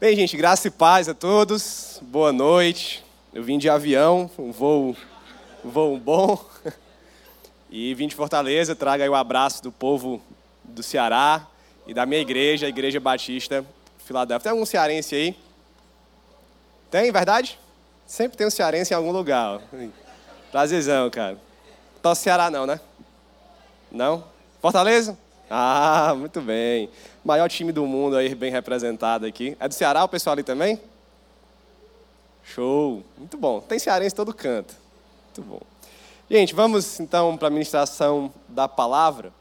Bem, gente, graça e paz a todos. Boa noite. Eu vim de avião, um voo, um voo bom. E vim de Fortaleza, trago aí o abraço do povo do Ceará e da minha igreja, a Igreja Batista Filadélfia. Tem algum cearense aí? Tem, verdade? Sempre tem um cearense em algum lugar. Prazerzão, cara. Tô Ceará não, né? Não? Fortaleza? Ah, muito bem. Maior time do mundo aí, bem representado aqui. É do Ceará o pessoal ali também? Show. Muito bom. Tem cearense todo canto. Muito bom. Gente, vamos então para a ministração da palavra.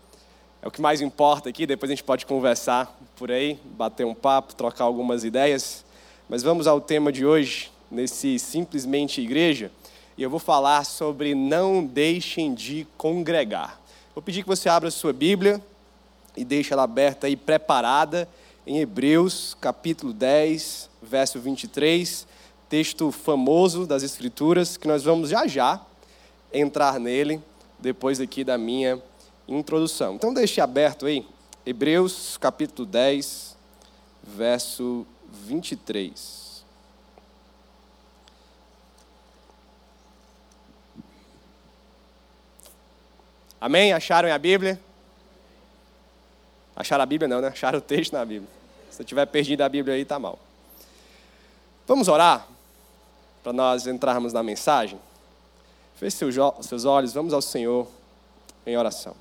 É o que mais importa aqui, depois a gente pode conversar por aí, bater um papo, trocar algumas ideias. Mas vamos ao tema de hoje, nesse Simplesmente Igreja, e eu vou falar sobre não deixem de congregar. Vou pedir que você abra sua Bíblia e deixe ela aberta e preparada em Hebreus, capítulo 10, verso 23, texto famoso das Escrituras, que nós vamos já já entrar nele, depois aqui da minha introdução. Então deixe aberto aí, Hebreus, capítulo 10, verso 23. Amém? Acharam a Bíblia? Acharam a Bíblia não, né? Acharam o texto na Bíblia. Se tiver perdido a Bíblia aí, tá mal. Vamos orar para nós entrarmos na mensagem? Feche seus olhos, vamos ao Senhor em oração.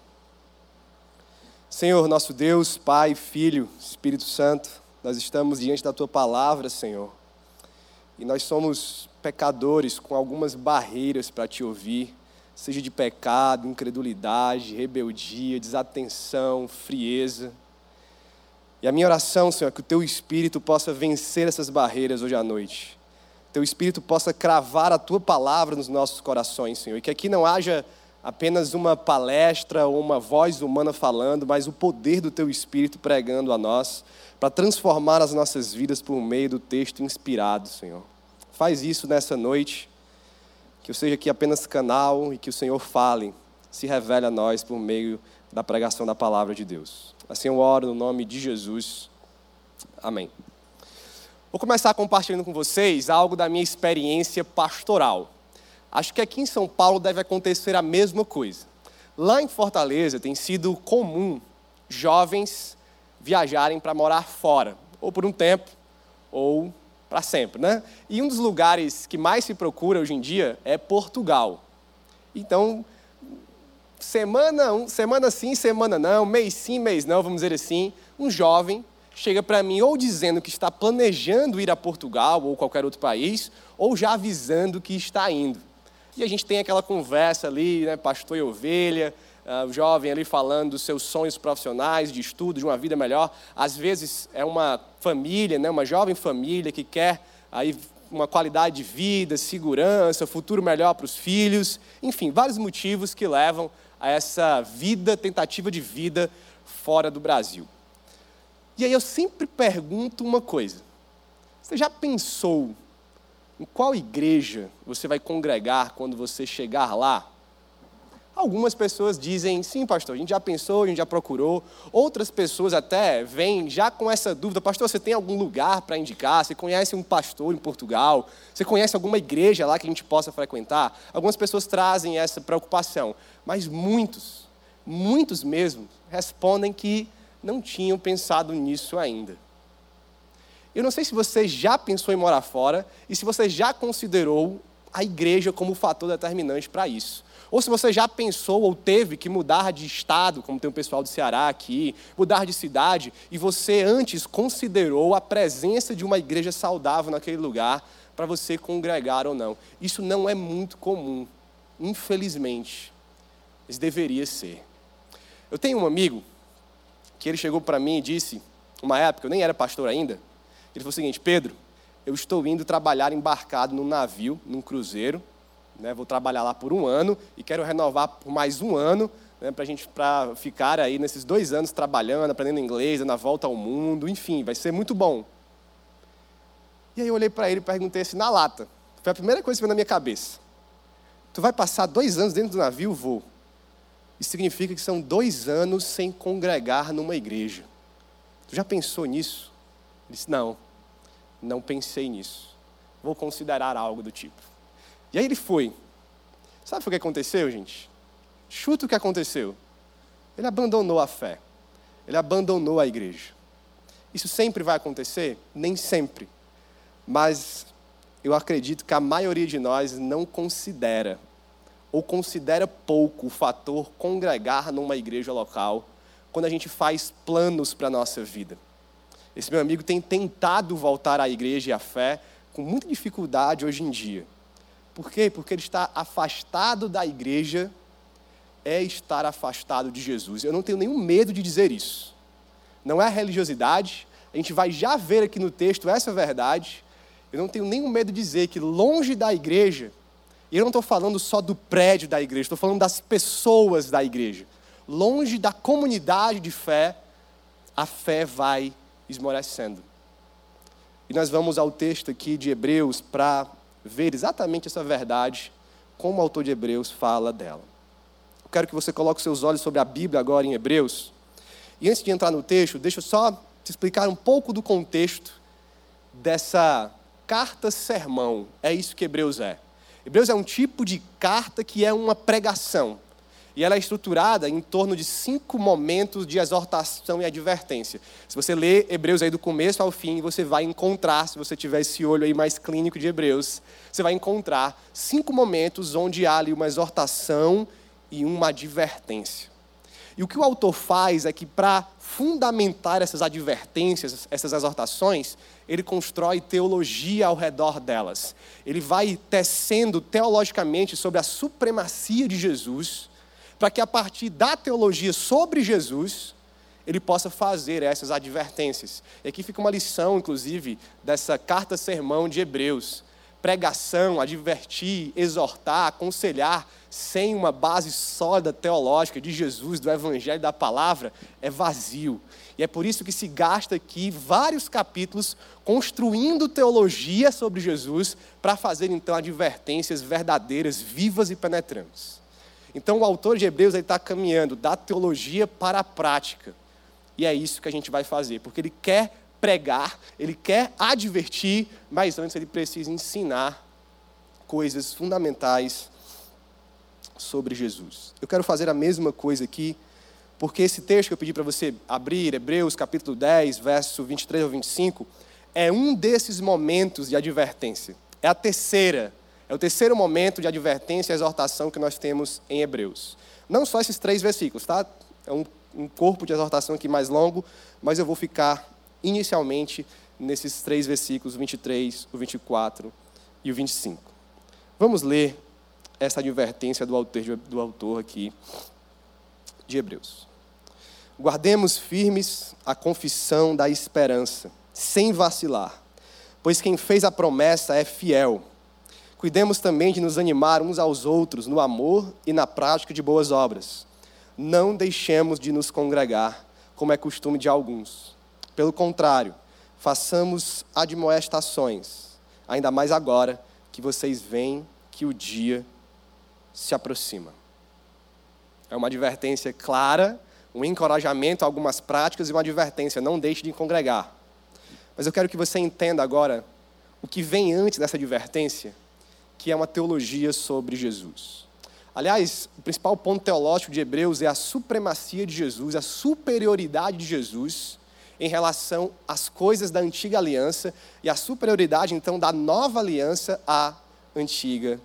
Senhor, nosso Deus, Pai, Filho, Espírito Santo, nós estamos diante da Tua palavra, Senhor. E nós somos pecadores com algumas barreiras para Te ouvir seja de pecado, incredulidade, rebeldia, desatenção, frieza. E a minha oração, Senhor, é que o Teu Espírito possa vencer essas barreiras hoje à noite. Teu Espírito possa cravar a Tua palavra nos nossos corações, Senhor. E que aqui não haja apenas uma palestra ou uma voz humana falando, mas o poder do Teu Espírito pregando a nós, para transformar as nossas vidas por meio do texto inspirado, Senhor. Faz isso nessa noite que eu seja aqui apenas canal e que o Senhor fale, se revele a nós por meio da pregação da palavra de Deus. Assim eu oro no nome de Jesus. Amém. Vou começar compartilhando com vocês algo da minha experiência pastoral. Acho que aqui em São Paulo deve acontecer a mesma coisa. Lá em Fortaleza tem sido comum jovens viajarem para morar fora, ou por um tempo, ou para sempre, né? E um dos lugares que mais se procura hoje em dia é Portugal. Então, semana um, semana sim, semana não, mês sim, mês não, vamos dizer assim, um jovem chega para mim ou dizendo que está planejando ir a Portugal ou qualquer outro país, ou já avisando que está indo. E a gente tem aquela conversa ali, né, pastor e ovelha, o jovem ali falando dos seus sonhos profissionais, de estudo, de uma vida melhor. Às vezes é uma família, né, uma jovem família que quer aí uma qualidade de vida, segurança, futuro melhor para os filhos, enfim, vários motivos que levam a essa vida, tentativa de vida fora do Brasil. E aí eu sempre pergunto uma coisa: você já pensou em qual igreja você vai congregar quando você chegar lá? Algumas pessoas dizem, sim, pastor, a gente já pensou, a gente já procurou. Outras pessoas até vêm já com essa dúvida, pastor, você tem algum lugar para indicar? Você conhece um pastor em Portugal? Você conhece alguma igreja lá que a gente possa frequentar? Algumas pessoas trazem essa preocupação, mas muitos, muitos mesmo, respondem que não tinham pensado nisso ainda. Eu não sei se você já pensou em morar fora e se você já considerou a igreja como fator determinante para isso. Ou se você já pensou ou teve que mudar de estado, como tem o pessoal do Ceará aqui, mudar de cidade, e você antes considerou a presença de uma igreja saudável naquele lugar para você congregar ou não. Isso não é muito comum, infelizmente. Mas deveria ser. Eu tenho um amigo que ele chegou para mim e disse, uma época, eu nem era pastor ainda, ele falou o seguinte: Pedro, eu estou indo trabalhar embarcado num navio, num cruzeiro, né, vou trabalhar lá por um ano e quero renovar por mais um ano né, para gente pra ficar aí nesses dois anos trabalhando, aprendendo inglês, na volta ao mundo, enfim, vai ser muito bom. E aí eu olhei para ele e perguntei assim, na lata, foi a primeira coisa que veio na minha cabeça. Tu vai passar dois anos dentro do navio, vou. Isso significa que são dois anos sem congregar numa igreja. Tu já pensou nisso? Ele disse, não. Não pensei nisso. Vou considerar algo do tipo. E aí ele foi. Sabe o que aconteceu, gente? Chuta o que aconteceu. Ele abandonou a fé. Ele abandonou a igreja. Isso sempre vai acontecer? Nem sempre. Mas eu acredito que a maioria de nós não considera, ou considera pouco, o fator congregar numa igreja local, quando a gente faz planos para a nossa vida. Esse meu amigo tem tentado voltar à igreja e à fé com muita dificuldade hoje em dia. Por quê? Porque ele está afastado da igreja, é estar afastado de Jesus. Eu não tenho nenhum medo de dizer isso. Não é religiosidade, a gente vai já ver aqui no texto essa verdade. Eu não tenho nenhum medo de dizer que longe da igreja, e eu não estou falando só do prédio da igreja, estou falando das pessoas da igreja. Longe da comunidade de fé, a fé vai esmorecendo. E nós vamos ao texto aqui de Hebreus para ver exatamente essa verdade, como o autor de Hebreus fala dela. Eu quero que você coloque seus olhos sobre a Bíblia agora em Hebreus. E antes de entrar no texto, deixa eu só te explicar um pouco do contexto dessa carta-sermão. É isso que Hebreus é. Hebreus é um tipo de carta que é uma pregação. E ela é estruturada em torno de cinco momentos de exortação e advertência. Se você ler Hebreus aí do começo ao fim, você vai encontrar, se você tiver esse olho aí mais clínico de Hebreus, você vai encontrar cinco momentos onde há ali uma exortação e uma advertência. E o que o autor faz é que, para fundamentar essas advertências, essas exortações, ele constrói teologia ao redor delas. Ele vai tecendo teologicamente sobre a supremacia de Jesus para que a partir da teologia sobre Jesus, ele possa fazer essas advertências. E aqui fica uma lição, inclusive, dessa carta-sermão de Hebreus. Pregação, advertir, exortar, aconselhar, sem uma base sólida teológica de Jesus, do Evangelho, da palavra, é vazio. E é por isso que se gasta aqui vários capítulos construindo teologia sobre Jesus para fazer então advertências verdadeiras, vivas e penetrantes. Então, o autor de Hebreus está caminhando da teologia para a prática. E é isso que a gente vai fazer, porque ele quer pregar, ele quer advertir, mas antes ele precisa ensinar coisas fundamentais sobre Jesus. Eu quero fazer a mesma coisa aqui, porque esse texto que eu pedi para você abrir, Hebreus capítulo 10, verso 23 ao 25, é um desses momentos de advertência. É a terceira é o terceiro momento de advertência e exortação que nós temos em Hebreus. Não só esses três versículos, tá? É um, um corpo de exortação aqui mais longo, mas eu vou ficar inicialmente nesses três versículos, o 23, o 24 e o 25. Vamos ler essa advertência do autor, do autor aqui de Hebreus. Guardemos firmes a confissão da esperança, sem vacilar, pois quem fez a promessa é fiel. Cuidemos também de nos animar uns aos outros no amor e na prática de boas obras. Não deixemos de nos congregar, como é costume de alguns. Pelo contrário, façamos admoestações, ainda mais agora que vocês veem que o dia se aproxima. É uma advertência clara, um encorajamento a algumas práticas e uma advertência: não deixe de congregar. Mas eu quero que você entenda agora o que vem antes dessa advertência que é uma teologia sobre Jesus. Aliás, o principal ponto teológico de Hebreus é a supremacia de Jesus, a superioridade de Jesus em relação às coisas da antiga aliança e a superioridade, então, da nova aliança à antiga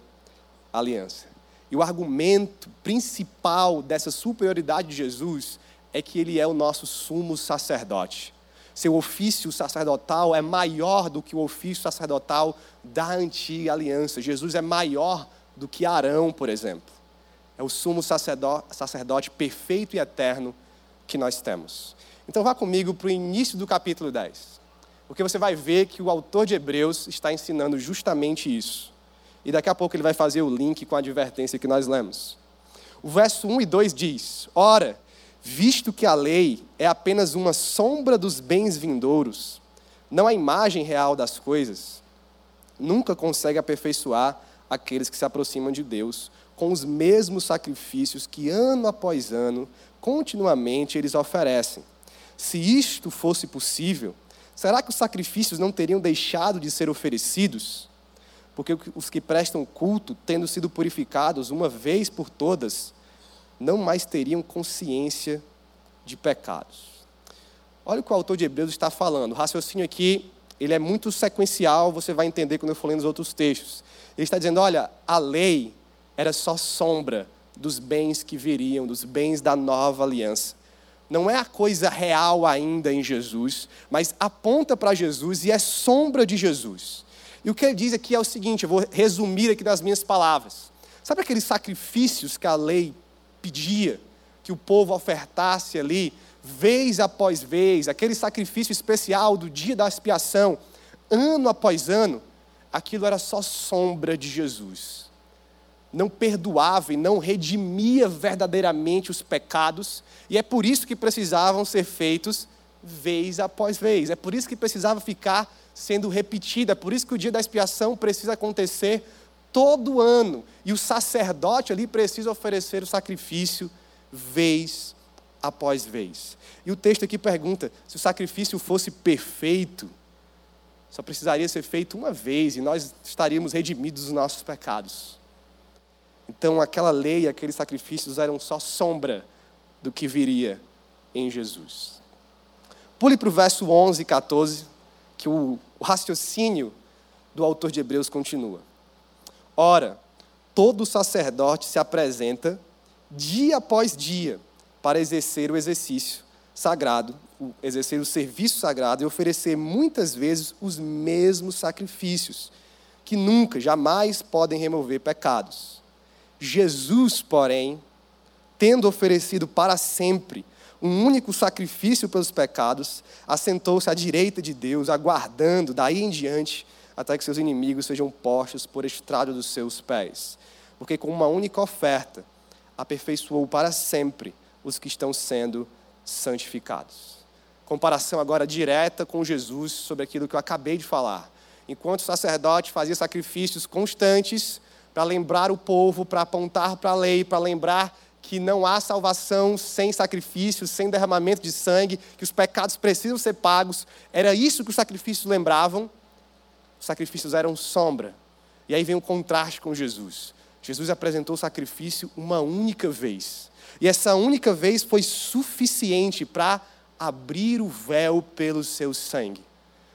aliança. E o argumento principal dessa superioridade de Jesus é que ele é o nosso sumo sacerdote seu ofício sacerdotal é maior do que o ofício sacerdotal da antiga aliança. Jesus é maior do que Arão, por exemplo. É o sumo sacerdote, perfeito e eterno que nós temos. Então vá comigo para o início do capítulo 10. Porque você vai ver que o autor de Hebreus está ensinando justamente isso. E daqui a pouco ele vai fazer o link com a advertência que nós lemos. O verso 1 e 2 diz: Ora, visto que a lei é apenas uma sombra dos bens vindouros, não a imagem real das coisas, nunca consegue aperfeiçoar aqueles que se aproximam de Deus com os mesmos sacrifícios que ano após ano, continuamente eles oferecem. Se isto fosse possível, será que os sacrifícios não teriam deixado de ser oferecidos? Porque os que prestam culto, tendo sido purificados uma vez por todas, não mais teriam consciência de pecados. Olha o que o autor de Hebreus está falando. O raciocínio aqui, ele é muito sequencial, você vai entender quando eu for lendo os outros textos. Ele está dizendo, olha, a lei era só sombra dos bens que viriam, dos bens da nova aliança. Não é a coisa real ainda em Jesus, mas aponta para Jesus e é sombra de Jesus. E o que ele diz aqui é o seguinte: eu vou resumir aqui nas minhas palavras. Sabe aqueles sacrifícios que a lei pedia que o povo ofertasse ali, vez após vez, aquele sacrifício especial do dia da expiação, ano após ano? Aquilo era só sombra de Jesus não perdoava e não redimia verdadeiramente os pecados, e é por isso que precisavam ser feitos vez após vez, é por isso que precisava ficar sendo repetida, é por isso que o dia da expiação precisa acontecer todo ano, e o sacerdote ali precisa oferecer o sacrifício vez após vez. E o texto aqui pergunta: se o sacrifício fosse perfeito, só precisaria ser feito uma vez e nós estaríamos redimidos dos nossos pecados. Então, aquela lei, aqueles sacrifícios eram só sombra do que viria em Jesus. Pule para o verso 11 e 14, que o, o raciocínio do autor de Hebreus continua. Ora, todo sacerdote se apresenta dia após dia para exercer o exercício sagrado, exercer o serviço sagrado e oferecer muitas vezes os mesmos sacrifícios, que nunca, jamais podem remover pecados. Jesus, porém, tendo oferecido para sempre um único sacrifício pelos pecados, assentou-se à direita de Deus, aguardando daí em diante até que seus inimigos sejam postos por estrado dos seus pés. Porque com uma única oferta aperfeiçoou para sempre os que estão sendo santificados. Comparação agora direta com Jesus sobre aquilo que eu acabei de falar. Enquanto o sacerdote fazia sacrifícios constantes, para lembrar o povo, para apontar para a lei, para lembrar que não há salvação sem sacrifício, sem derramamento de sangue, que os pecados precisam ser pagos. Era isso que os sacrifícios lembravam. Os sacrifícios eram sombra. E aí vem o contraste com Jesus. Jesus apresentou o sacrifício uma única vez. E essa única vez foi suficiente para abrir o véu pelo seu sangue.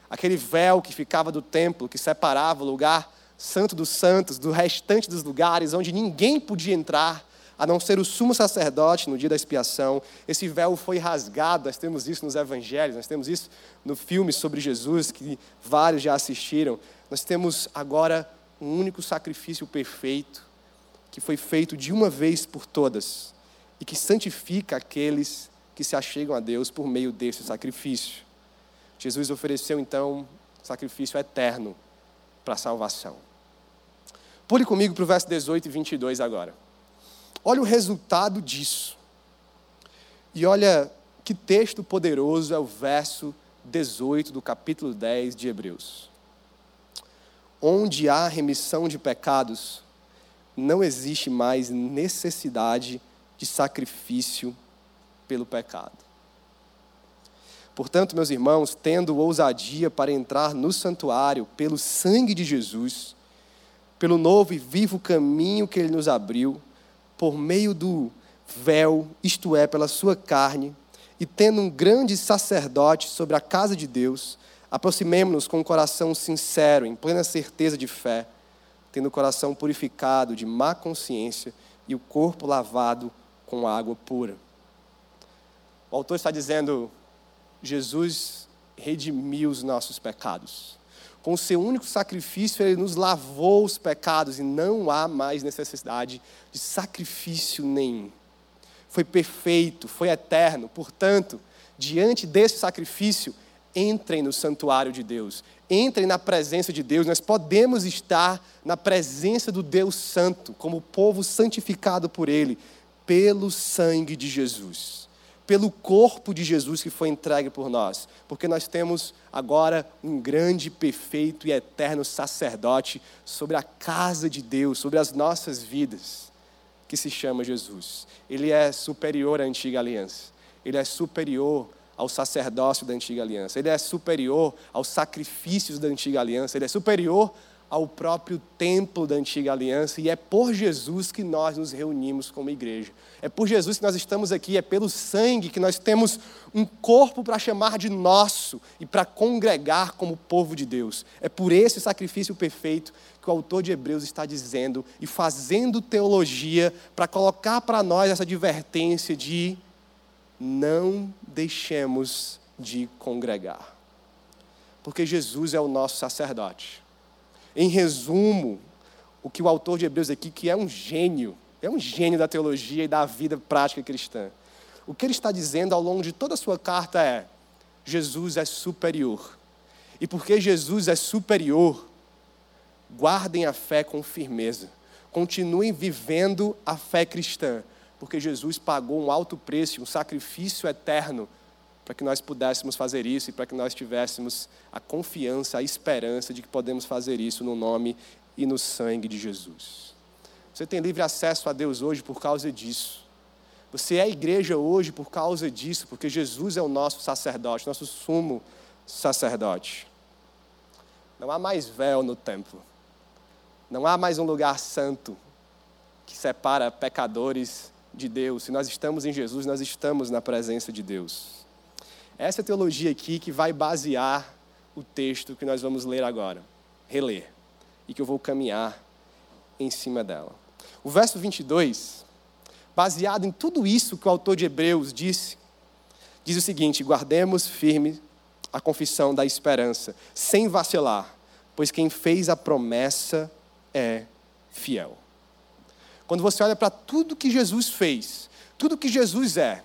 Aquele véu que ficava do templo, que separava o lugar Santo dos Santos, do restante dos lugares onde ninguém podia entrar, a não ser o sumo sacerdote no dia da expiação. Esse véu foi rasgado, nós temos isso nos evangelhos, nós temos isso no filme sobre Jesus, que vários já assistiram. Nós temos agora um único sacrifício perfeito, que foi feito de uma vez por todas, e que santifica aqueles que se achegam a Deus por meio desse sacrifício. Jesus ofereceu então sacrifício eterno para a salvação. Pule comigo para o verso 18 e 22 agora. Olha o resultado disso. E olha que texto poderoso é o verso 18 do capítulo 10 de Hebreus. Onde há remissão de pecados, não existe mais necessidade de sacrifício pelo pecado. Portanto, meus irmãos, tendo ousadia para entrar no santuário pelo sangue de Jesus, pelo novo e vivo caminho que ele nos abriu, por meio do véu, isto é, pela sua carne, e tendo um grande sacerdote sobre a casa de Deus, aproximemo-nos com um coração sincero, em plena certeza de fé, tendo o coração purificado de má consciência e o corpo lavado com água pura. O autor está dizendo: Jesus redimiu os nossos pecados. Com o seu único sacrifício, ele nos lavou os pecados e não há mais necessidade de sacrifício nenhum. Foi perfeito, foi eterno. Portanto, diante desse sacrifício, entrem no santuário de Deus, entrem na presença de Deus. Nós podemos estar na presença do Deus Santo, como povo santificado por Ele, pelo sangue de Jesus pelo corpo de Jesus que foi entregue por nós, porque nós temos agora um grande, perfeito e eterno sacerdote sobre a casa de Deus, sobre as nossas vidas, que se chama Jesus. Ele é superior à antiga aliança, ele é superior ao sacerdócio da antiga aliança, ele é superior aos sacrifícios da antiga aliança, ele é superior ao próprio templo da antiga aliança e é por Jesus que nós nos reunimos como igreja. É por Jesus que nós estamos aqui, é pelo sangue que nós temos um corpo para chamar de nosso e para congregar como povo de Deus. É por esse sacrifício perfeito que o autor de Hebreus está dizendo e fazendo teologia para colocar para nós essa advertência de não deixemos de congregar. Porque Jesus é o nosso sacerdote. Em resumo, o que o autor de Hebreus aqui, que é um gênio, é um gênio da teologia e da vida prática cristã. O que ele está dizendo ao longo de toda a sua carta é: Jesus é superior. E porque Jesus é superior, guardem a fé com firmeza. Continuem vivendo a fé cristã, porque Jesus pagou um alto preço, um sacrifício eterno para que nós pudéssemos fazer isso e para que nós tivéssemos a confiança, a esperança de que podemos fazer isso no nome e no sangue de Jesus. Você tem livre acesso a Deus hoje por causa disso. Você é igreja hoje por causa disso, porque Jesus é o nosso sacerdote, nosso sumo sacerdote. Não há mais véu no templo. Não há mais um lugar santo que separa pecadores de Deus. Se nós estamos em Jesus, nós estamos na presença de Deus. Essa teologia aqui que vai basear o texto que nós vamos ler agora, reler, e que eu vou caminhar em cima dela. O verso 22, baseado em tudo isso que o autor de Hebreus disse, diz o seguinte: guardemos firme a confissão da esperança, sem vacilar, pois quem fez a promessa é fiel. Quando você olha para tudo que Jesus fez, tudo que Jesus é,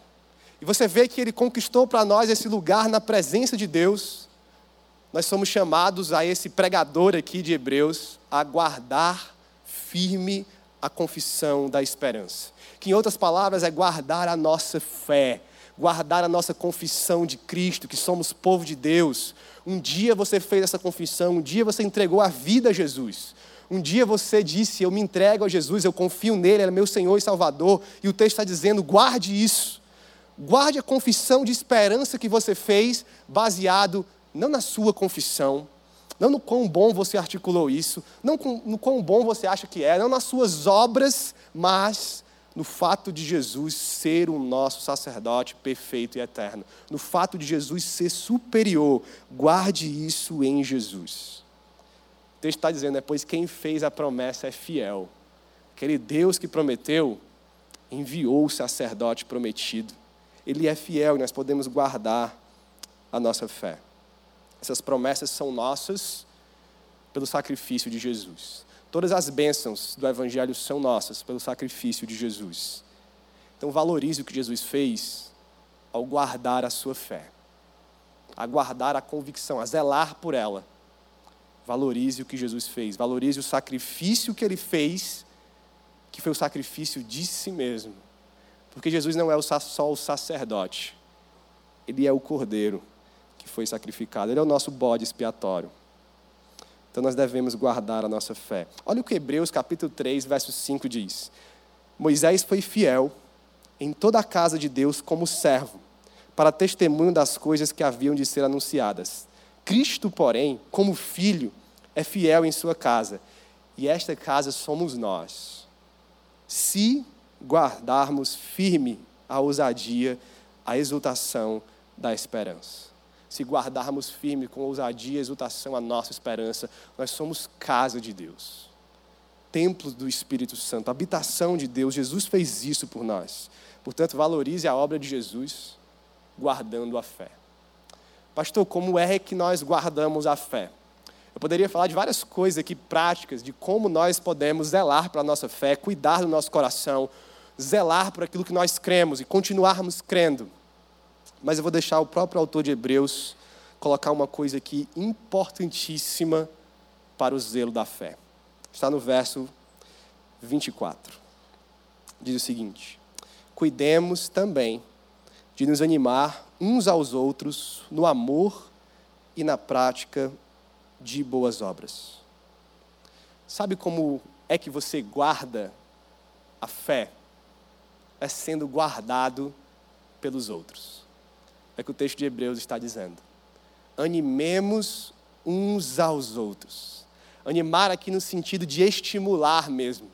e você vê que ele conquistou para nós esse lugar na presença de Deus. Nós somos chamados a esse pregador aqui de Hebreus a guardar firme a confissão da esperança. Que em outras palavras é guardar a nossa fé, guardar a nossa confissão de Cristo, que somos povo de Deus. Um dia você fez essa confissão, um dia você entregou a vida a Jesus. Um dia você disse: Eu me entrego a Jesus, eu confio nele, ele é meu Senhor e Salvador. E o texto está dizendo: guarde isso. Guarde a confissão de esperança que você fez, baseado não na sua confissão, não no quão bom você articulou isso, não no quão bom você acha que é, não nas suas obras, mas no fato de Jesus ser o nosso sacerdote perfeito e eterno, no fato de Jesus ser superior. Guarde isso em Jesus. O texto está dizendo, é pois quem fez a promessa é fiel. Aquele Deus que prometeu, enviou o sacerdote prometido. Ele é fiel e nós podemos guardar a nossa fé. Essas promessas são nossas pelo sacrifício de Jesus. Todas as bênçãos do Evangelho são nossas pelo sacrifício de Jesus. Então valorize o que Jesus fez ao guardar a sua fé, a guardar a convicção, a zelar por ela. Valorize o que Jesus fez, valorize o sacrifício que ele fez, que foi o sacrifício de si mesmo porque Jesus não é só o sacerdote, ele é o cordeiro que foi sacrificado, ele é o nosso bode expiatório. Então nós devemos guardar a nossa fé. Olha o que Hebreus capítulo 3, verso 5 diz: Moisés foi fiel em toda a casa de Deus como servo, para testemunho das coisas que haviam de ser anunciadas. Cristo, porém, como filho, é fiel em sua casa, e esta casa somos nós. Se guardarmos firme a ousadia, a exultação da esperança. Se guardarmos firme com ousadia e exultação a nossa esperança, nós somos casa de Deus, templo do Espírito Santo, habitação de Deus. Jesus fez isso por nós. Portanto, valorize a obra de Jesus, guardando a fé. Pastor, como é que nós guardamos a fé? Eu poderia falar de várias coisas aqui práticas, de como nós podemos zelar para a nossa fé, cuidar do nosso coração, zelar por aquilo que nós cremos e continuarmos crendo. Mas eu vou deixar o próprio autor de Hebreus colocar uma coisa aqui importantíssima para o zelo da fé. Está no verso 24. Diz o seguinte: Cuidemos também de nos animar uns aos outros no amor e na prática de boas obras. Sabe como é que você guarda a fé? É sendo guardado pelos outros. é que o texto de Hebreus está dizendo. Animemos uns aos outros. Animar aqui no sentido de estimular mesmo,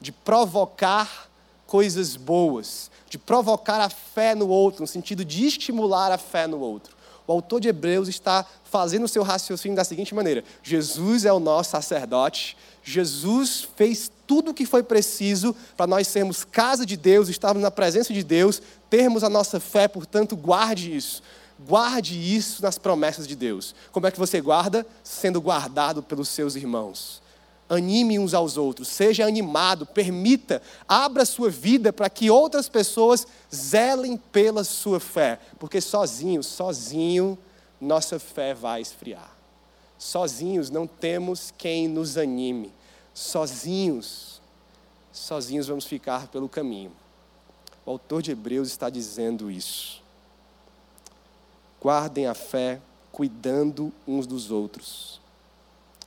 de provocar coisas boas, de provocar a fé no outro, no sentido de estimular a fé no outro. O autor de Hebreus está fazendo o seu raciocínio da seguinte maneira: Jesus é o nosso sacerdote, Jesus fez tudo o que foi preciso para nós sermos casa de Deus, estarmos na presença de Deus, termos a nossa fé, portanto, guarde isso. Guarde isso nas promessas de Deus. Como é que você guarda? Sendo guardado pelos seus irmãos. Anime uns aos outros, seja animado, permita, abra sua vida para que outras pessoas zelem pela sua fé, porque sozinho, sozinho, nossa fé vai esfriar. Sozinhos não temos quem nos anime. Sozinhos, sozinhos vamos ficar pelo caminho. O autor de Hebreus está dizendo isso. Guardem a fé, cuidando uns dos outros,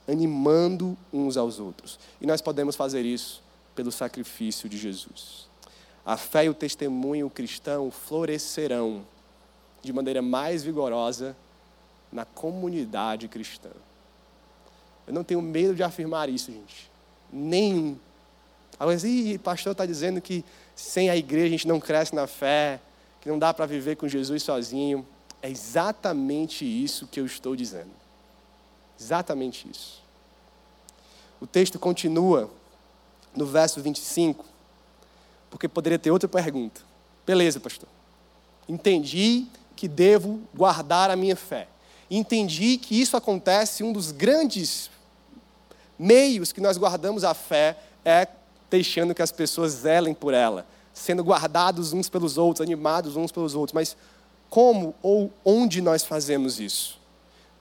animando uns aos outros. E nós podemos fazer isso pelo sacrifício de Jesus. A fé e o testemunho cristão florescerão de maneira mais vigorosa na comunidade cristã. Eu não tenho medo de afirmar isso, gente. Nenhum. Agora, assim, o pastor está dizendo que sem a igreja a gente não cresce na fé, que não dá para viver com Jesus sozinho. É exatamente isso que eu estou dizendo. Exatamente isso. O texto continua no verso 25, porque poderia ter outra pergunta. Beleza, pastor. Entendi que devo guardar a minha fé entendi que isso acontece, um dos grandes meios que nós guardamos a fé é deixando que as pessoas zelem por ela, sendo guardados uns pelos outros, animados uns pelos outros. Mas como ou onde nós fazemos isso?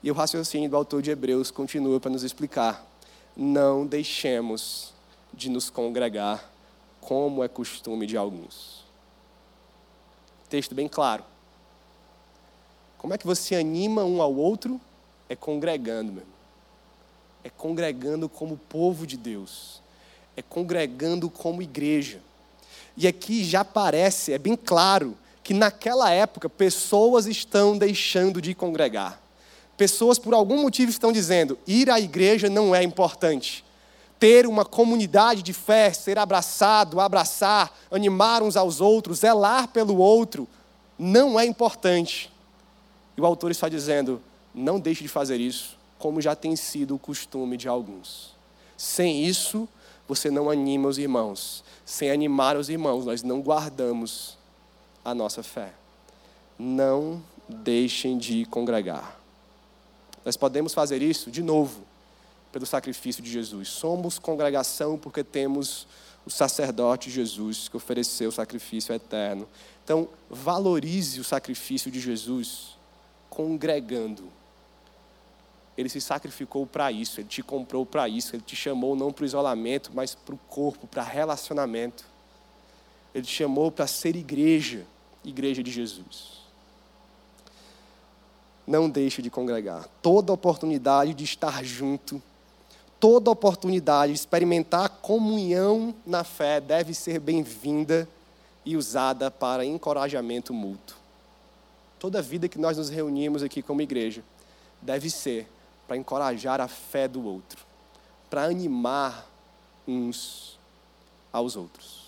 E o raciocínio do autor de Hebreus continua para nos explicar. Não deixemos de nos congregar, como é costume de alguns. Texto bem claro. Como é que você anima um ao outro? É congregando, meu. É congregando como povo de Deus. É congregando como igreja. E aqui já parece, é bem claro, que naquela época pessoas estão deixando de congregar. Pessoas, por algum motivo, estão dizendo: ir à igreja não é importante. Ter uma comunidade de fé, ser abraçado, abraçar, animar uns aos outros, zelar pelo outro, não é importante. E o autor está dizendo: não deixe de fazer isso, como já tem sido o costume de alguns. Sem isso, você não anima os irmãos. Sem animar os irmãos, nós não guardamos a nossa fé. Não deixem de congregar. Nós podemos fazer isso de novo, pelo sacrifício de Jesus. Somos congregação porque temos o sacerdote Jesus que ofereceu o sacrifício eterno. Então, valorize o sacrifício de Jesus congregando. Ele se sacrificou para isso, ele te comprou para isso, ele te chamou não para o isolamento, mas para o corpo, para relacionamento. Ele te chamou para ser igreja, igreja de Jesus. Não deixe de congregar. Toda oportunidade de estar junto, toda oportunidade de experimentar comunhão na fé deve ser bem-vinda e usada para encorajamento mútuo. Toda vida que nós nos reunimos aqui como igreja deve ser para encorajar a fé do outro, para animar uns aos outros.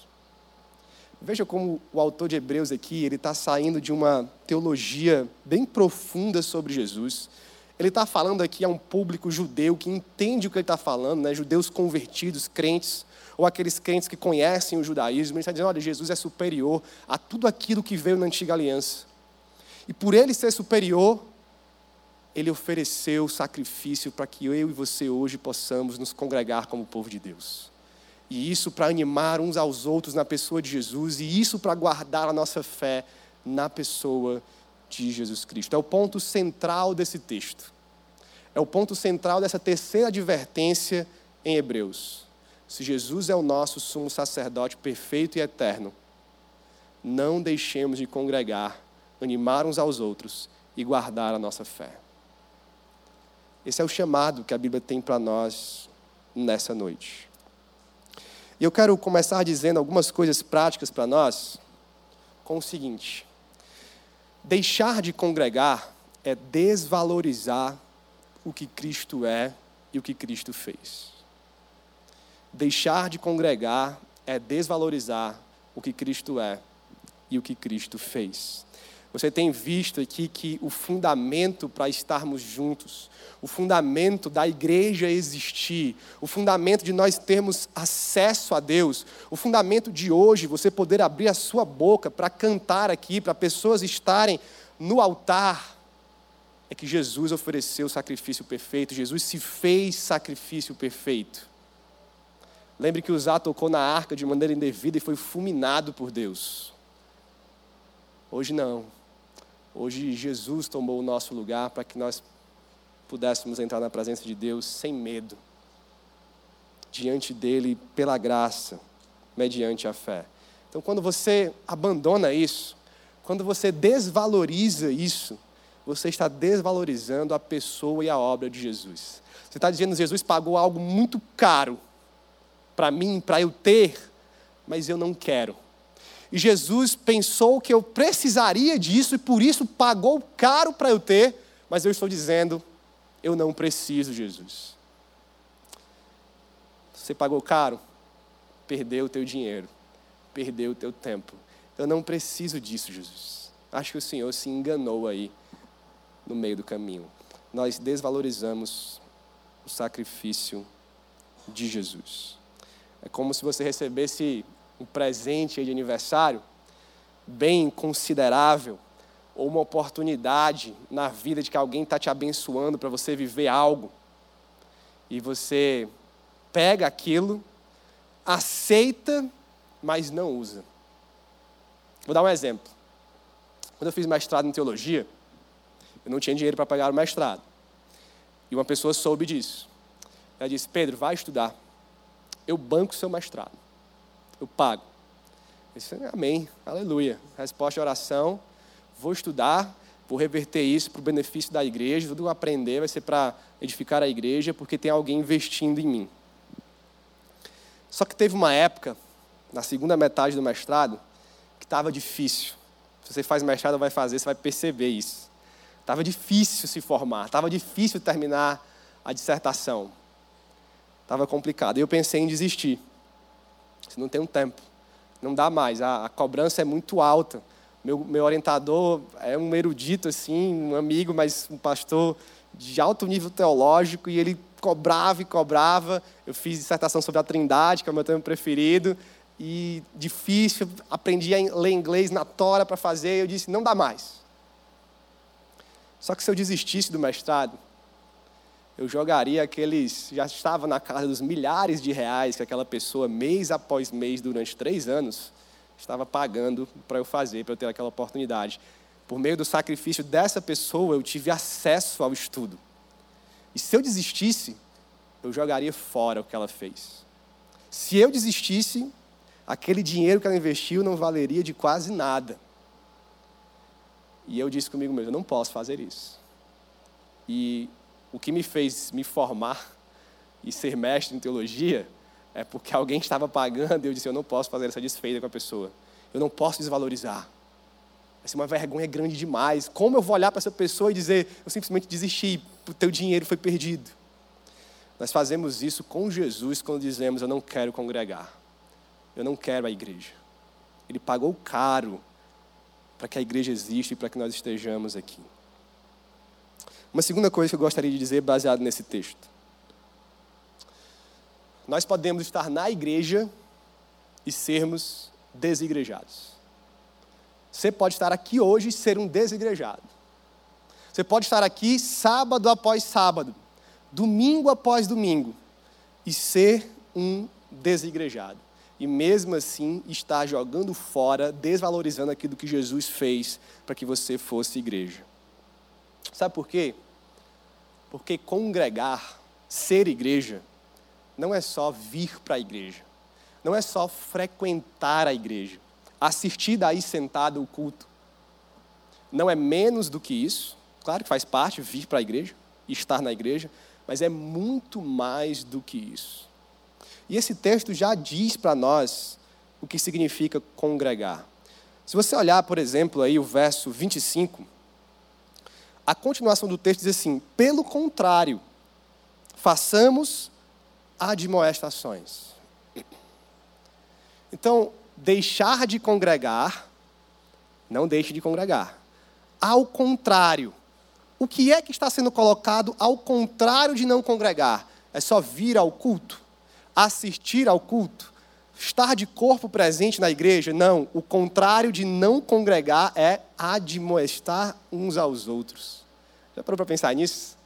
Veja como o autor de Hebreus aqui, ele está saindo de uma teologia bem profunda sobre Jesus. Ele está falando aqui a um público judeu que entende o que ele está falando, né? judeus convertidos, crentes, ou aqueles crentes que conhecem o judaísmo. Ele está dizendo: olha, Jesus é superior a tudo aquilo que veio na antiga aliança. E por ele ser superior, ele ofereceu o sacrifício para que eu e você hoje possamos nos congregar como povo de Deus. E isso para animar uns aos outros na pessoa de Jesus, e isso para guardar a nossa fé na pessoa de Jesus Cristo. É o ponto central desse texto. É o ponto central dessa terceira advertência em Hebreus. Se Jesus é o nosso sumo sacerdote perfeito e eterno, não deixemos de congregar animar uns aos outros e guardar a nossa fé. Esse é o chamado que a Bíblia tem para nós nessa noite. E eu quero começar dizendo algumas coisas práticas para nós com o seguinte: Deixar de congregar é desvalorizar o que Cristo é e o que Cristo fez. Deixar de congregar é desvalorizar o que Cristo é e o que Cristo fez. Você tem visto aqui que o fundamento para estarmos juntos, o fundamento da igreja existir, o fundamento de nós termos acesso a Deus, o fundamento de hoje você poder abrir a sua boca para cantar aqui, para pessoas estarem no altar, é que Jesus ofereceu o sacrifício perfeito, Jesus se fez sacrifício perfeito. Lembre que Uzá tocou na arca de maneira indevida e foi fulminado por Deus. Hoje não. Hoje Jesus tomou o nosso lugar para que nós pudéssemos entrar na presença de Deus sem medo, diante dele pela graça, mediante a fé. Então, quando você abandona isso, quando você desvaloriza isso, você está desvalorizando a pessoa e a obra de Jesus. Você está dizendo Jesus pagou algo muito caro para mim, para eu ter, mas eu não quero. E Jesus pensou que eu precisaria disso e por isso pagou caro para eu ter, mas eu estou dizendo, eu não preciso, Jesus. Você pagou caro, perdeu o teu dinheiro, perdeu o teu tempo. Eu não preciso disso, Jesus. Acho que o Senhor se enganou aí no meio do caminho. Nós desvalorizamos o sacrifício de Jesus. É como se você recebesse um presente de aniversário bem considerável, ou uma oportunidade na vida de que alguém está te abençoando para você viver algo, e você pega aquilo, aceita, mas não usa. Vou dar um exemplo. Quando eu fiz mestrado em teologia, eu não tinha dinheiro para pagar o mestrado. E uma pessoa soube disso. Ela disse: Pedro, vai estudar. Eu banco seu mestrado eu pago. Eu disse, amém, aleluia. Resposta de oração, vou estudar, vou reverter isso para o benefício da igreja, tudo que eu aprender vai ser para edificar a igreja, porque tem alguém investindo em mim. Só que teve uma época, na segunda metade do mestrado, que estava difícil. Se você faz mestrado vai fazer, você vai perceber isso. Estava difícil se formar, estava difícil terminar a dissertação. Estava complicado. Eu pensei em desistir. Você não tem um tempo. Não dá mais. A, a cobrança é muito alta. Meu, meu orientador é um erudito, assim, um amigo, mas um pastor de alto nível teológico, e ele cobrava e cobrava. Eu fiz dissertação sobre a Trindade, que é o meu tema preferido, e difícil, aprendi a ler inglês na tora para fazer, eu disse, não dá mais. Só que se eu desistisse do mestrado, eu jogaria aqueles, já estava na casa dos milhares de reais que aquela pessoa, mês após mês, durante três anos, estava pagando para eu fazer, para eu ter aquela oportunidade. Por meio do sacrifício dessa pessoa, eu tive acesso ao estudo. E se eu desistisse, eu jogaria fora o que ela fez. Se eu desistisse, aquele dinheiro que ela investiu não valeria de quase nada. E eu disse comigo mesmo: eu não posso fazer isso. E o que me fez me formar e ser mestre em teologia é porque alguém estava pagando e eu disse: eu não posso fazer essa desfeita com a pessoa. Eu não posso desvalorizar. Vai ser uma vergonha grande demais. Como eu vou olhar para essa pessoa e dizer: eu simplesmente desisti, o teu dinheiro foi perdido? Nós fazemos isso com Jesus quando dizemos: eu não quero congregar. Eu não quero a igreja. Ele pagou caro para que a igreja exista e para que nós estejamos aqui. Uma segunda coisa que eu gostaria de dizer, baseado nesse texto. Nós podemos estar na igreja e sermos desigrejados. Você pode estar aqui hoje e ser um desigrejado. Você pode estar aqui sábado após sábado, domingo após domingo, e ser um desigrejado. E mesmo assim estar jogando fora, desvalorizando aquilo que Jesus fez para que você fosse igreja. Sabe por quê? Porque congregar, ser igreja, não é só vir para a igreja, não é só frequentar a igreja, assistir daí sentado o culto. Não é menos do que isso, claro que faz parte vir para a igreja, estar na igreja, mas é muito mais do que isso. E esse texto já diz para nós o que significa congregar. Se você olhar, por exemplo, aí o verso 25, a continuação do texto diz assim: pelo contrário, façamos admoestações. Então, deixar de congregar, não deixe de congregar. Ao contrário, o que é que está sendo colocado ao contrário de não congregar? É só vir ao culto, assistir ao culto, estar de corpo presente na igreja? Não, o contrário de não congregar é admoestar uns aos outros. Já parou para pensar nisso?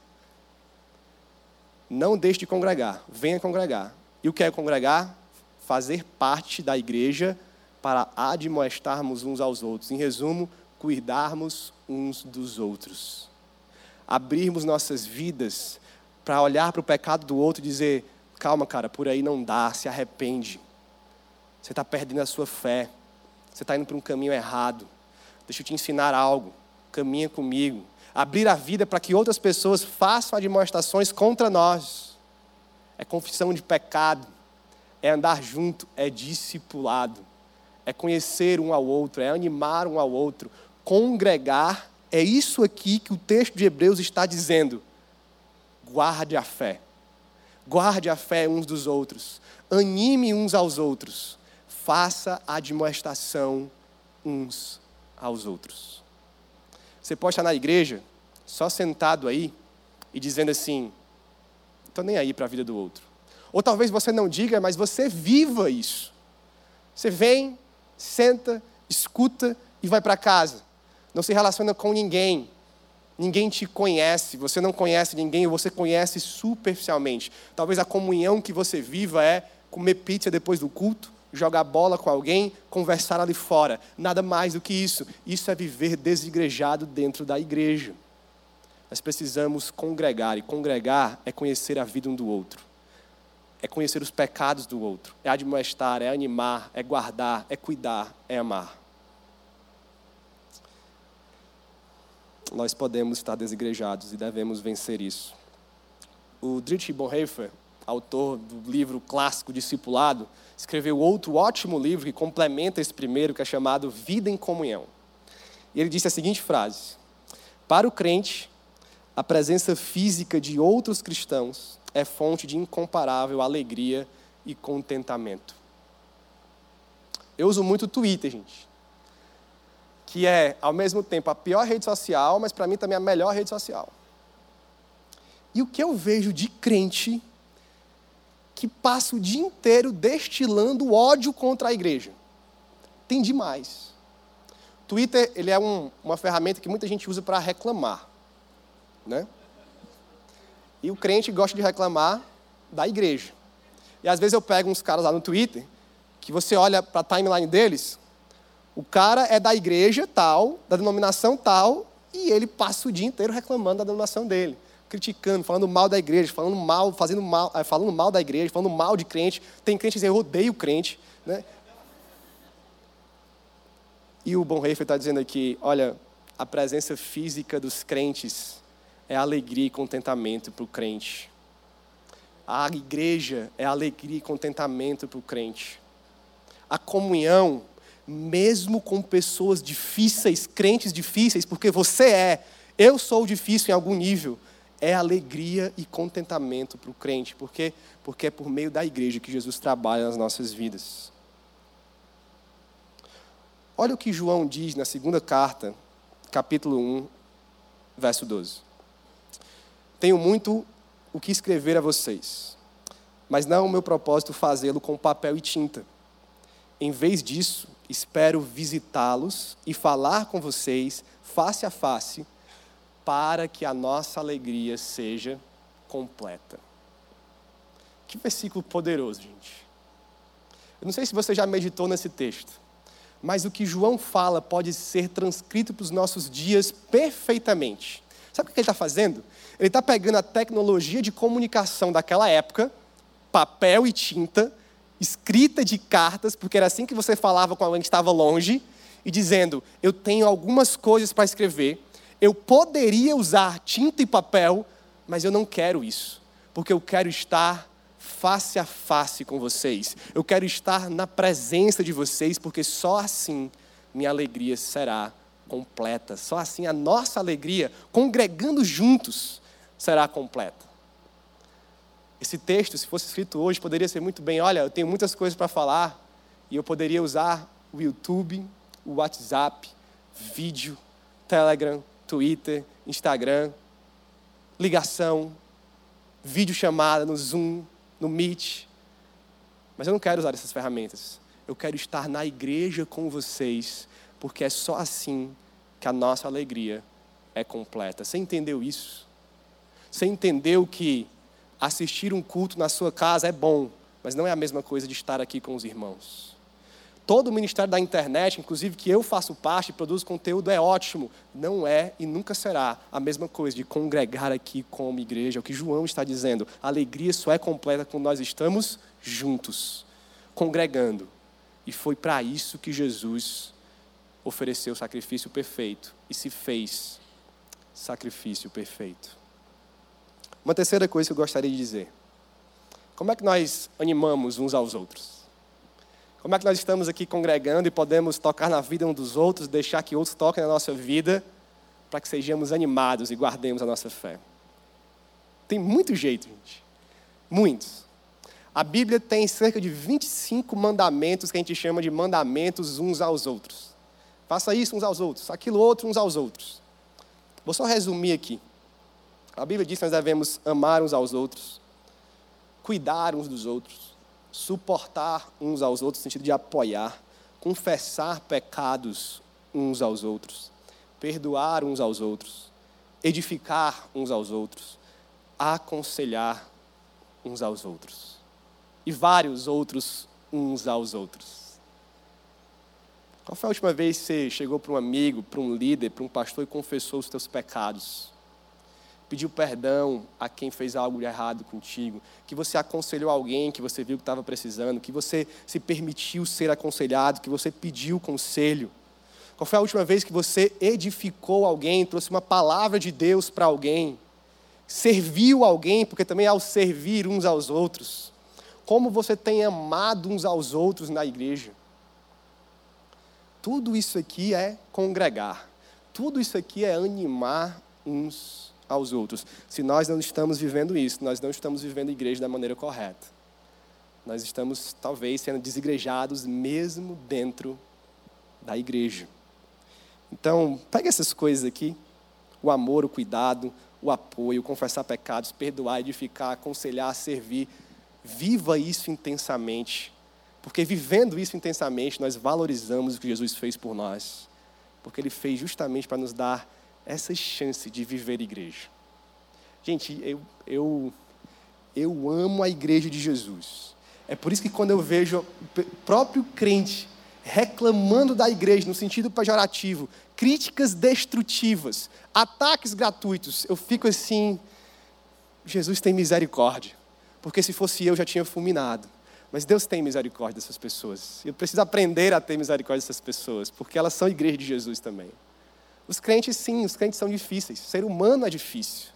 Não deixe de congregar, venha congregar. E o que é congregar? Fazer parte da igreja para admoestarmos uns aos outros. Em resumo, cuidarmos uns dos outros. Abrirmos nossas vidas para olhar para o pecado do outro e dizer: calma, cara, por aí não dá, se arrepende. Você está perdendo a sua fé. Você está indo para um caminho errado. Deixa eu te ensinar algo. Caminha comigo abrir a vida para que outras pessoas façam demonstrações contra nós. É confissão de pecado, é andar junto, é discipulado, é conhecer um ao outro, é animar um ao outro, congregar. É isso aqui que o texto de Hebreus está dizendo. Guarde a fé. Guarde a fé uns dos outros. Anime uns aos outros. Faça a demonstração uns aos outros. Você pode estar na igreja, só sentado aí e dizendo assim: estou nem aí para a vida do outro. Ou talvez você não diga, mas você viva isso. Você vem, senta, escuta e vai para casa. Não se relaciona com ninguém. Ninguém te conhece, você não conhece ninguém, você conhece superficialmente. Talvez a comunhão que você viva é comer pizza depois do culto, jogar bola com alguém, conversar ali fora. Nada mais do que isso. Isso é viver desigrejado dentro da igreja. Nós precisamos congregar, e congregar é conhecer a vida um do outro. É conhecer os pecados do outro. É admoestar, é animar, é guardar, é cuidar, é amar. Nós podemos estar desigrejados e devemos vencer isso. O Dietrich Bonhoeffer, autor do livro clássico Discipulado, escreveu outro ótimo livro que complementa esse primeiro, que é chamado Vida em Comunhão. E ele disse a seguinte frase: Para o crente, a presença física de outros cristãos é fonte de incomparável alegria e contentamento. Eu uso muito o Twitter, gente. Que é, ao mesmo tempo, a pior rede social, mas para mim também a melhor rede social. E o que eu vejo de crente que passa o dia inteiro destilando ódio contra a igreja. Tem demais. Twitter ele é um, uma ferramenta que muita gente usa para reclamar. Né? E o crente gosta de reclamar da igreja. E às vezes eu pego uns caras lá no Twitter, que você olha para a timeline deles, o cara é da igreja tal, da denominação tal, e ele passa o dia inteiro reclamando da denominação dele criticando, falando mal da igreja, falando mal, fazendo mal, eh, falando mal da igreja, falando mal de crente. Tem crente que diz, eu odeio crente. Né? E o Bonhoeffer está dizendo aqui, olha, a presença física dos crentes é alegria e contentamento para o crente. A igreja é alegria e contentamento para o crente. A comunhão, mesmo com pessoas difíceis, crentes difíceis, porque você é, eu sou difícil em algum nível, é alegria e contentamento para o crente, porque porque é por meio da igreja que Jesus trabalha nas nossas vidas. Olha o que João diz na segunda carta, capítulo 1, verso 12. Tenho muito o que escrever a vocês, mas não é o meu propósito fazê-lo com papel e tinta. Em vez disso, espero visitá-los e falar com vocês face a face para que a nossa alegria seja completa. Que versículo poderoso, gente. Eu não sei se você já meditou nesse texto, mas o que João fala pode ser transcrito para os nossos dias perfeitamente. Sabe o que ele está fazendo? Ele está pegando a tecnologia de comunicação daquela época, papel e tinta, escrita de cartas, porque era assim que você falava com alguém que estava longe, e dizendo: Eu tenho algumas coisas para escrever, eu poderia usar tinta e papel, mas eu não quero isso, porque eu quero estar face a face com vocês. Eu quero estar na presença de vocês, porque só assim minha alegria será completa. Só assim a nossa alegria, congregando juntos, será completa. Esse texto, se fosse escrito hoje, poderia ser muito bem: olha, eu tenho muitas coisas para falar, e eu poderia usar o YouTube, o WhatsApp, vídeo, Telegram, Twitter, Instagram, ligação, vídeo chamada no Zoom, no Meet. Mas eu não quero usar essas ferramentas. Eu quero estar na igreja com vocês, porque é só assim que a nossa alegria é completa. Você entendeu isso? Você entendeu que assistir um culto na sua casa é bom, mas não é a mesma coisa de estar aqui com os irmãos. Todo o ministério da internet, inclusive que eu faço parte e produzo conteúdo, é ótimo. Não é e nunca será a mesma coisa de congregar aqui como igreja. É o que João está dizendo. A alegria só é completa quando nós estamos juntos, congregando. E foi para isso que Jesus ofereceu o sacrifício perfeito e se fez sacrifício perfeito. Uma terceira coisa que eu gostaria de dizer: como é que nós animamos uns aos outros? Como é que nós estamos aqui congregando e podemos tocar na vida um dos outros, deixar que outros toquem na nossa vida, para que sejamos animados e guardemos a nossa fé? Tem muito jeito, gente. Muitos. A Bíblia tem cerca de 25 mandamentos que a gente chama de mandamentos uns aos outros. Faça isso uns aos outros, aquilo outro uns aos outros. Vou só resumir aqui. A Bíblia diz que nós devemos amar uns aos outros, cuidar uns dos outros, suportar uns aos outros, no sentido de apoiar, confessar pecados uns aos outros, perdoar uns aos outros, edificar uns aos outros, aconselhar uns aos outros. E vários outros uns aos outros. Qual foi a última vez que você chegou para um amigo, para um líder, para um pastor e confessou os teus pecados? Pediu perdão a quem fez algo de errado contigo, que você aconselhou alguém que você viu que estava precisando, que você se permitiu ser aconselhado, que você pediu conselho. Qual foi a última vez que você edificou alguém, trouxe uma palavra de Deus para alguém? Serviu alguém, porque também ao servir uns aos outros. Como você tem amado uns aos outros na igreja? Tudo isso aqui é congregar. Tudo isso aqui é animar uns aos outros. Se nós não estamos vivendo isso, nós não estamos vivendo a igreja da maneira correta. Nós estamos, talvez, sendo desigrejados mesmo dentro da igreja. Então, pegue essas coisas aqui: o amor, o cuidado, o apoio, confessar pecados, perdoar, edificar, aconselhar, servir. Viva isso intensamente. Porque vivendo isso intensamente, nós valorizamos o que Jesus fez por nós. Porque Ele fez justamente para nos dar essa chance de viver igreja. Gente, eu, eu, eu amo a igreja de Jesus. É por isso que quando eu vejo o próprio crente reclamando da igreja no sentido pejorativo, críticas destrutivas, ataques gratuitos, eu fico assim, Jesus tem misericórdia. Porque se fosse eu, já tinha fulminado. Mas Deus tem misericórdia dessas pessoas. Eu preciso aprender a ter misericórdia dessas pessoas, porque elas são igreja de Jesus também. Os crentes, sim, os crentes são difíceis. Ser humano é difícil.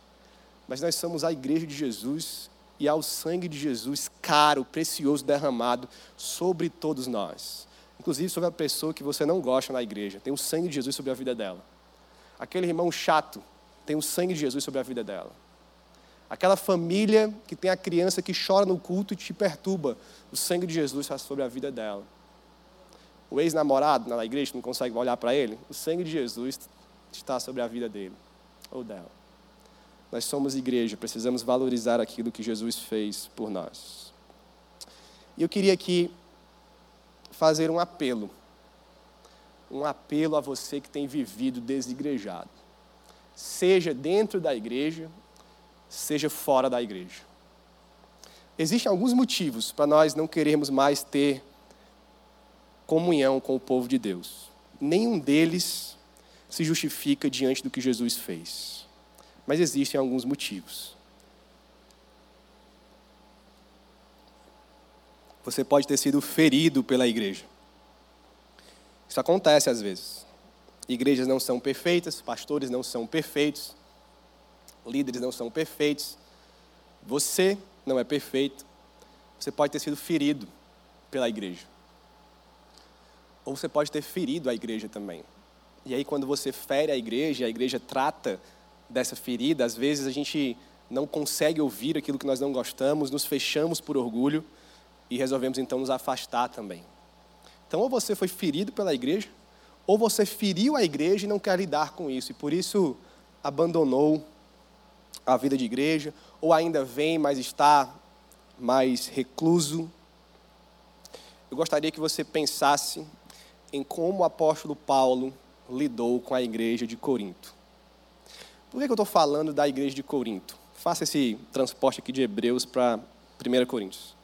Mas nós somos a igreja de Jesus e há o sangue de Jesus caro, precioso, derramado sobre todos nós. Inclusive sobre a pessoa que você não gosta na igreja. Tem o sangue de Jesus sobre a vida dela. Aquele irmão chato tem o sangue de Jesus sobre a vida dela. Aquela família que tem a criança que chora no culto e te perturba, o sangue de Jesus está sobre a vida dela. O ex-namorado na igreja não consegue olhar para ele, o sangue de Jesus está sobre a vida dele ou dela. Nós somos igreja, precisamos valorizar aquilo que Jesus fez por nós. E eu queria aqui fazer um apelo. Um apelo a você que tem vivido desigrejado. Seja dentro da igreja, seja fora da igreja. Existem alguns motivos para nós não querermos mais ter comunhão com o povo de Deus. Nenhum deles se justifica diante do que Jesus fez. Mas existem alguns motivos. Você pode ter sido ferido pela igreja. Isso acontece às vezes. Igrejas não são perfeitas, pastores não são perfeitos, líderes não são perfeitos. Você não é perfeito. Você pode ter sido ferido pela igreja. ou você pode ter ferido a igreja também. E aí, quando você fere a igreja, a igreja trata dessa ferida, às vezes a gente não consegue ouvir aquilo que nós não gostamos, nos fechamos por orgulho e resolvemos então nos afastar também. Então, ou você foi ferido pela igreja, ou você feriu a igreja e não quer lidar com isso, e por isso abandonou a vida de igreja, ou ainda vem, mas está mais recluso. Eu gostaria que você pensasse em como o apóstolo Paulo lidou com a igreja de Corinto. Por que eu estou falando da igreja de Corinto? Faça esse transporte aqui de Hebreus para 1 Coríntios.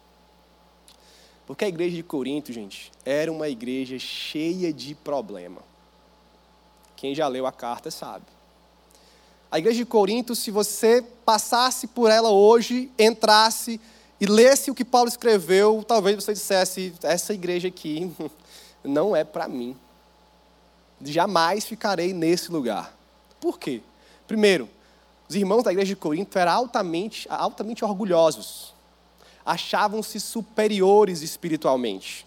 Porque a igreja de Corinto, gente, era uma igreja cheia de problema. Quem já leu a carta sabe. A igreja de Corinto, se você passasse por ela hoje, entrasse e lesse o que Paulo escreveu, talvez você dissesse: essa igreja aqui não é para mim. Jamais ficarei nesse lugar. Por quê? Primeiro, os irmãos da igreja de Corinto eram altamente, altamente orgulhosos achavam-se superiores espiritualmente.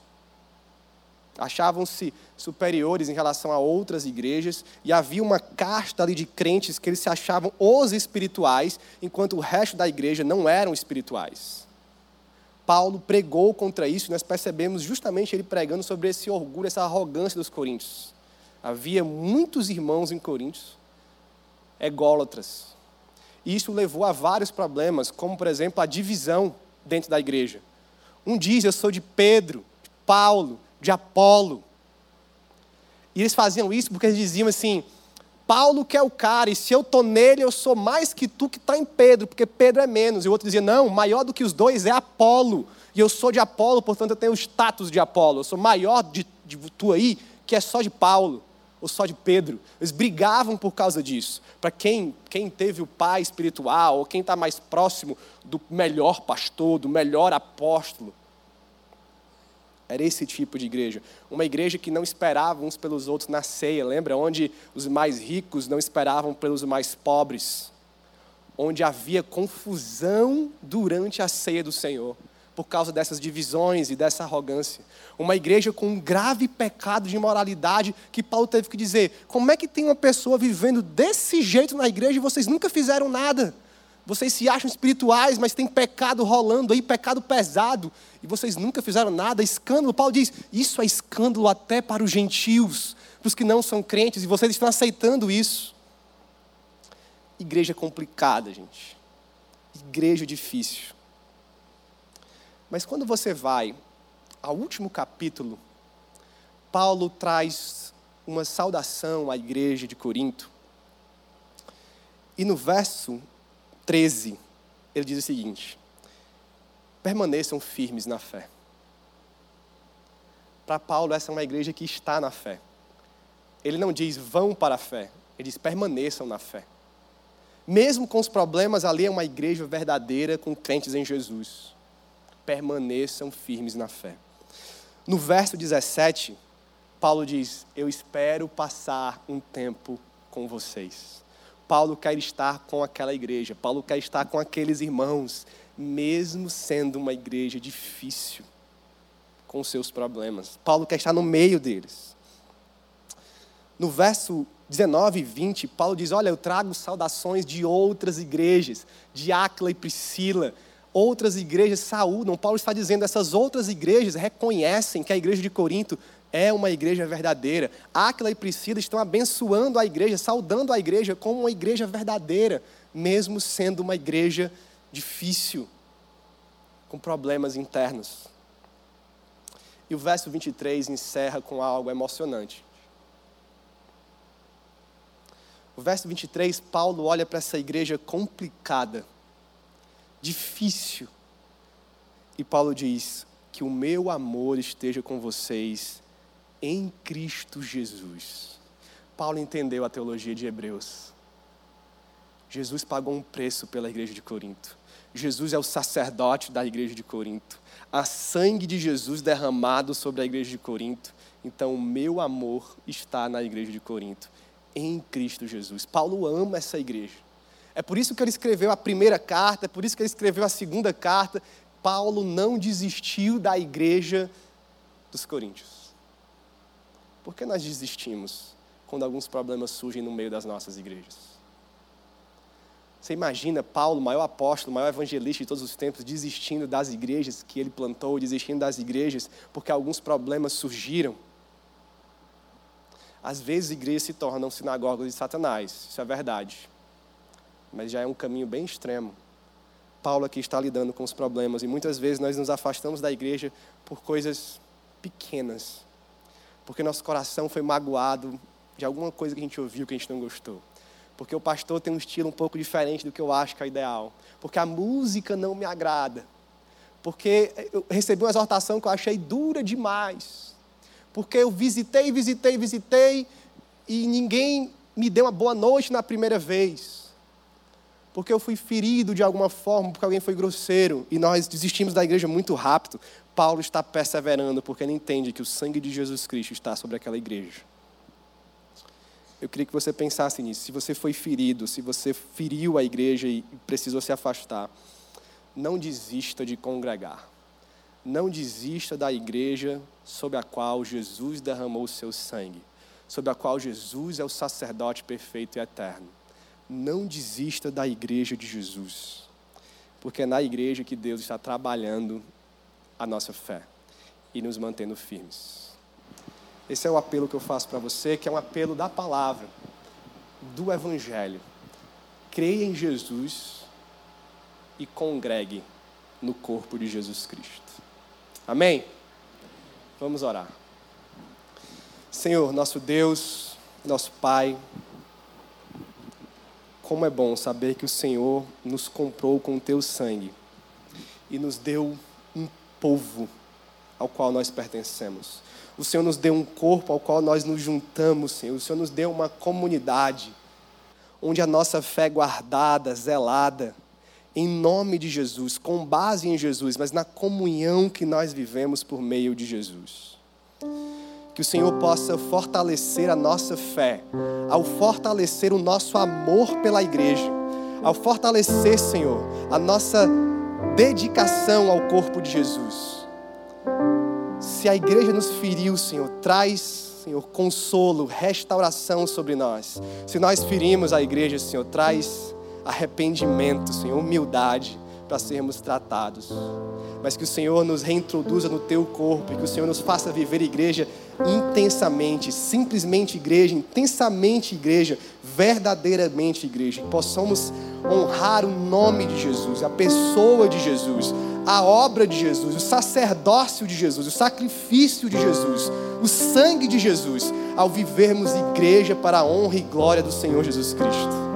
Achavam-se superiores em relação a outras igrejas e havia uma casta ali de crentes que eles se achavam os espirituais, enquanto o resto da igreja não eram espirituais. Paulo pregou contra isso e nós percebemos justamente ele pregando sobre esse orgulho, essa arrogância dos coríntios. Havia muitos irmãos em Coríntios ególatras. E isso levou a vários problemas, como por exemplo a divisão dentro da igreja. Um diz: Eu sou de Pedro, de Paulo, de Apolo. E eles faziam isso porque eles diziam assim: Paulo que é o cara, e se eu estou nele, eu sou mais que tu que está em Pedro, porque Pedro é menos. E o outro dizia: Não, maior do que os dois é Apolo. E eu sou de Apolo, portanto eu tenho o status de Apolo. Eu sou maior de, de tu aí, que é só de Paulo ou só de Pedro. Eles brigavam por causa disso. Para quem, quem teve o pai espiritual, ou quem está mais próximo do melhor pastor, do melhor apóstolo. Era esse tipo de igreja. Uma igreja que não esperava uns pelos outros na ceia, lembra? Onde os mais ricos não esperavam pelos mais pobres. Onde havia confusão durante a ceia do Senhor por causa dessas divisões e dessa arrogância. Uma igreja com um grave pecado de imoralidade que Paulo teve que dizer: como é que tem uma pessoa vivendo desse jeito na igreja e vocês nunca fizeram nada? Vocês se acham espirituais, mas tem pecado rolando aí, pecado pesado, e vocês nunca fizeram nada, escândalo. Paulo diz: isso é escândalo até para os gentios, para os que não são crentes, e vocês estão aceitando isso. Igreja complicada, gente. Igreja difícil. Mas quando você vai ao último capítulo, Paulo traz uma saudação à igreja de Corinto. E no verso 13, ele diz o seguinte: permaneçam firmes na fé. Para Paulo, essa é uma igreja que está na fé. Ele não diz vão para a fé, ele diz permaneçam na fé. Mesmo com os problemas, ali é uma igreja verdadeira com crentes em Jesus permaneçam firmes na fé. No verso 17, Paulo diz: Eu espero passar um tempo com vocês. Paulo quer estar com aquela igreja, Paulo quer estar com aqueles irmãos, mesmo sendo uma igreja difícil, com seus problemas. Paulo quer estar no meio deles. No verso 19 e 20, Paulo diz: Olha, eu trago saudações de outras igrejas, de Áquila e Priscila, outras igrejas saúdam. Paulo está dizendo, essas outras igrejas reconhecem que a igreja de Corinto é uma igreja verdadeira. Áquila e Priscila estão abençoando a igreja, saudando a igreja como uma igreja verdadeira, mesmo sendo uma igreja difícil, com problemas internos. E o verso 23 encerra com algo emocionante. O verso 23, Paulo olha para essa igreja complicada difícil. E Paulo diz: que o meu amor esteja com vocês em Cristo Jesus. Paulo entendeu a teologia de Hebreus. Jesus pagou um preço pela igreja de Corinto. Jesus é o sacerdote da igreja de Corinto. Há sangue de Jesus derramado sobre a igreja de Corinto. Então, o meu amor está na igreja de Corinto, em Cristo Jesus. Paulo ama essa igreja. É por isso que ele escreveu a primeira carta, é por isso que ele escreveu a segunda carta. Paulo não desistiu da igreja dos Coríntios. Por que nós desistimos quando alguns problemas surgem no meio das nossas igrejas? Você imagina Paulo, maior apóstolo, maior evangelista de todos os tempos, desistindo das igrejas que ele plantou, desistindo das igrejas porque alguns problemas surgiram? Às vezes, igrejas se tornam sinagogas de Satanás, isso é verdade. Mas já é um caminho bem extremo. Paulo aqui está lidando com os problemas e muitas vezes nós nos afastamos da igreja por coisas pequenas, porque nosso coração foi magoado de alguma coisa que a gente ouviu que a gente não gostou. Porque o pastor tem um estilo um pouco diferente do que eu acho que é ideal. Porque a música não me agrada. Porque eu recebi uma exortação que eu achei dura demais. Porque eu visitei, visitei, visitei e ninguém me deu uma boa noite na primeira vez. Porque eu fui ferido de alguma forma, porque alguém foi grosseiro e nós desistimos da igreja muito rápido. Paulo está perseverando porque ele entende que o sangue de Jesus Cristo está sobre aquela igreja. Eu queria que você pensasse nisso. Se você foi ferido, se você feriu a igreja e precisou se afastar, não desista de congregar. Não desista da igreja sobre a qual Jesus derramou o seu sangue, sobre a qual Jesus é o sacerdote perfeito e eterno. Não desista da igreja de Jesus, porque é na igreja que Deus está trabalhando a nossa fé e nos mantendo firmes. Esse é o apelo que eu faço para você, que é um apelo da palavra, do Evangelho. Creia em Jesus e congregue no corpo de Jesus Cristo. Amém? Vamos orar. Senhor, nosso Deus, nosso Pai, como é bom saber que o Senhor nos comprou com o teu sangue e nos deu povo ao qual nós pertencemos. O Senhor nos deu um corpo ao qual nós nos juntamos, Senhor. O Senhor nos deu uma comunidade onde a nossa fé é guardada, zelada, em nome de Jesus, com base em Jesus, mas na comunhão que nós vivemos por meio de Jesus. Que o Senhor possa fortalecer a nossa fé, ao fortalecer o nosso amor pela igreja, ao fortalecer, Senhor, a nossa dedicação ao corpo de Jesus. Se a igreja nos feriu, Senhor, traz, Senhor, consolo, restauração sobre nós. Se nós ferimos a igreja, Senhor, traz arrependimento, Senhor, humildade para sermos tratados. Mas que o Senhor nos reintroduza no teu corpo e que o Senhor nos faça viver igreja intensamente, simplesmente igreja, intensamente igreja, verdadeiramente igreja. Que possamos honrar o nome de Jesus, a pessoa de Jesus, a obra de Jesus, o sacerdócio de Jesus, o sacrifício de Jesus, o sangue de Jesus, ao vivermos igreja para a honra e glória do Senhor Jesus Cristo.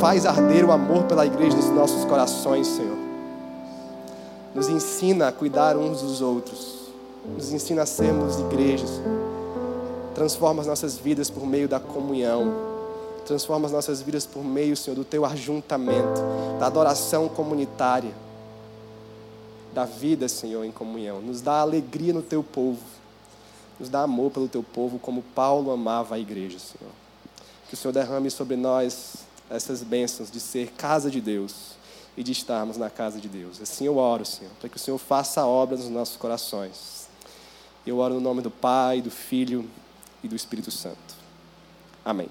Faz arder o amor pela igreja nos nossos corações, Senhor. Nos ensina a cuidar uns dos outros nos ensina a sermos igrejas. Transforma as nossas vidas por meio da comunhão. Transforma as nossas vidas por meio, Senhor, do teu ajuntamento, da adoração comunitária, da vida, Senhor, em comunhão. Nos dá alegria no teu povo. Nos dá amor pelo teu povo, como Paulo amava a igreja, Senhor. Que o Senhor derrame sobre nós essas bênçãos de ser casa de Deus e de estarmos na casa de Deus. Assim eu oro, Senhor, para que o Senhor faça a obra nos nossos corações. Eu oro no nome do Pai, do Filho e do Espírito Santo. Amém.